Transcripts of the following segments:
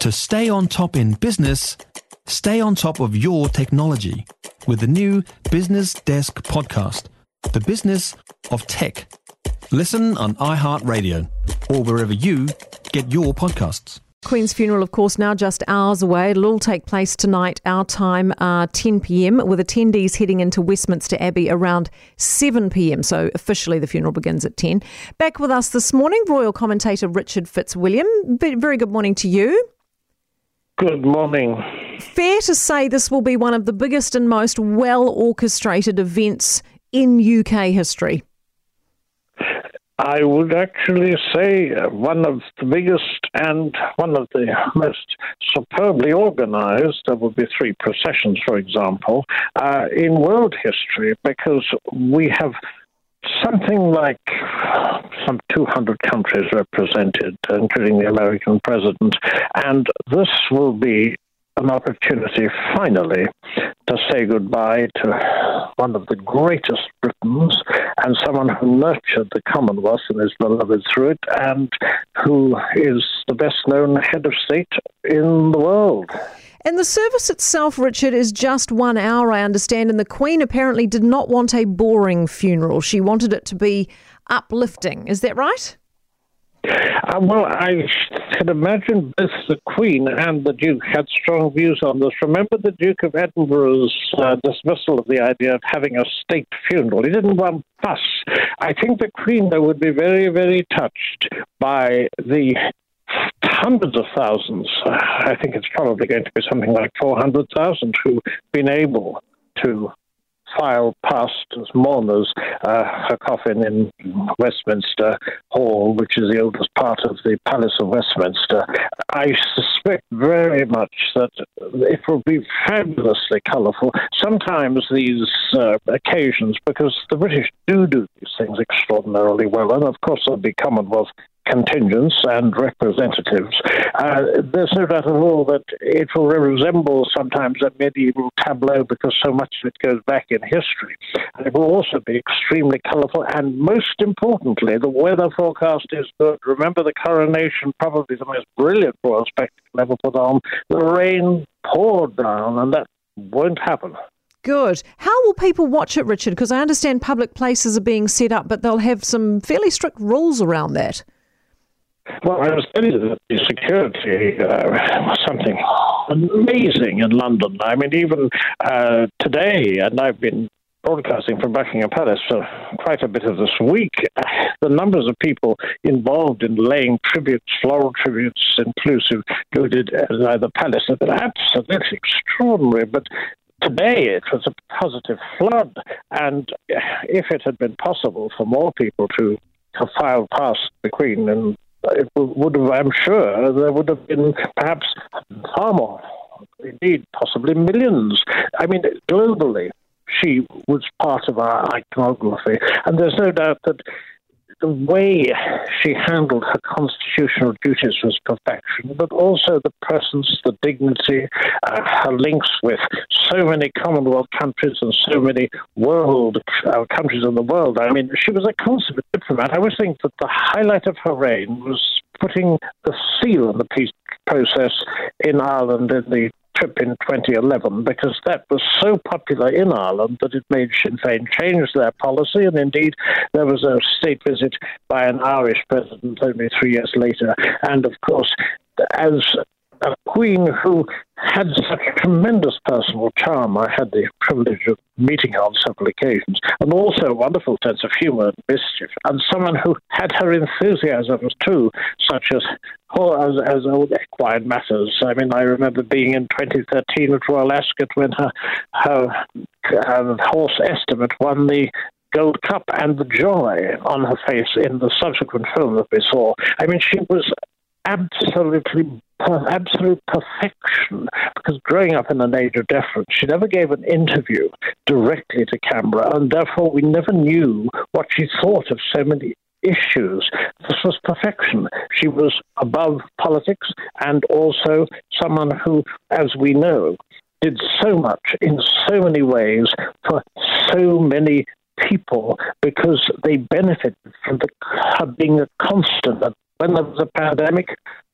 To stay on top in business, stay on top of your technology with the new Business Desk podcast, The Business of Tech. Listen on iHeartRadio or wherever you get your podcasts. Queen's funeral, of course, now just hours away. It'll all take place tonight, our time, uh, 10 pm, with attendees heading into Westminster Abbey around 7 pm. So officially the funeral begins at 10. Back with us this morning, royal commentator Richard Fitzwilliam. Very good morning to you. Good morning. Fair to say this will be one of the biggest and most well orchestrated events in UK history. I would actually say uh, one of the biggest and one of the most superbly organized. There will be three processions, for example, uh, in world history, because we have something like some 200 countries represented, including the American president, and this will be an opportunity finally to say goodbye to one of the greatest Britons and someone who nurtured the Commonwealth and is beloved through it and who is the best known head of state in the world. And the service itself, Richard, is just one hour, I understand. And the Queen apparently did not want a boring funeral. She wanted it to be uplifting. Is that right? Uh, well, I can imagine both the Queen and the Duke had strong views on this. Remember the Duke of Edinburgh's uh, dismissal of the idea of having a state funeral. He didn't want fuss. I think the Queen, though, would be very, very touched by the hundreds of thousands. Uh, I think it's probably going to be something like 400,000 who've been able to file past as mourners uh, her coffin in Westminster Hall, which is the oldest part of the Palace of Westminster. I suspect very much that it will be fabulously colourful. Sometimes these uh, occasions, because the British do do these things extraordinarily well, and of course there'll be Commonwealth contingents and representatives. Uh, there's no doubt at all that it will resemble sometimes a medieval tableau because so much of it goes back in history. And it will also be extremely colourful, and most importantly, the weather forecast is good. Remember the coronation, probably the most brilliant royal spectacle ever put on. The rain poured down, and that won't happen. Good. How will people watch it, Richard? Because I understand public places are being set up, but they'll have some fairly strict rules around that. Well, I was you that the security uh, was something amazing in London. I mean, even uh, today, and I've been broadcasting from Buckingham Palace for quite a bit of this week, the numbers of people involved in laying tributes, floral tributes, inclusive, included uh, the palace, have been absolutely extraordinary. But today it was a positive flood, and if it had been possible for more people to have filed past the Queen and it would have, I'm sure, there would have been perhaps far more, indeed, possibly millions. I mean, globally, she was part of our iconography, and there's no doubt that the way she handled her constitutional duties was perfection, but also the presence, the dignity, uh, her links with so many Commonwealth countries and so many world uh, countries in the world. I mean, she was a consummate diplomat. I always think that the highlight of her reign was putting the seal on the peace process in Ireland in the trip in 2011 because that was so popular in Ireland that it made Sinn Féin change their policy. And indeed, there was a state visit by an Irish president only three years later. And of course, as a queen who had such tremendous personal charm. I had the privilege of meeting her on several occasions, and also a wonderful sense of humour and mischief, and someone who had her enthusiasms too, such as Oh, as, as old equine matters. I mean, I remember being in 2013 at Royal Ascot when her, her, her horse Estimate won the Gold Cup and the joy on her face in the subsequent film that we saw. I mean, she was absolutely absolute perfection because growing up in an age of deference, she never gave an interview directly to camera, and therefore we never knew what she thought of so many issues. This was perfection. She was above politics and also someone who, as we know, did so much in so many ways for so many people because they benefited from the, her being a constant. When there was a pandemic,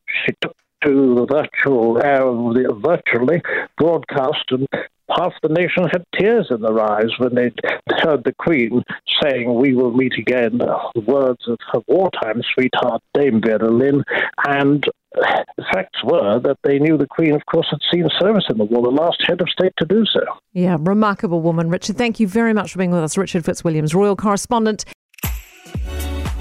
she took to the virtual, uh, virtually broadcast, and half the nation had tears in their eyes when they heard the Queen saying, We will meet again, the words of her wartime sweetheart, Dame Vera Lynn. And the facts were that they knew the Queen, of course, had seen service in the war, the last head of state to do so. Yeah, remarkable woman, Richard. Thank you very much for being with us. Richard Fitzwilliams, Royal Correspondent.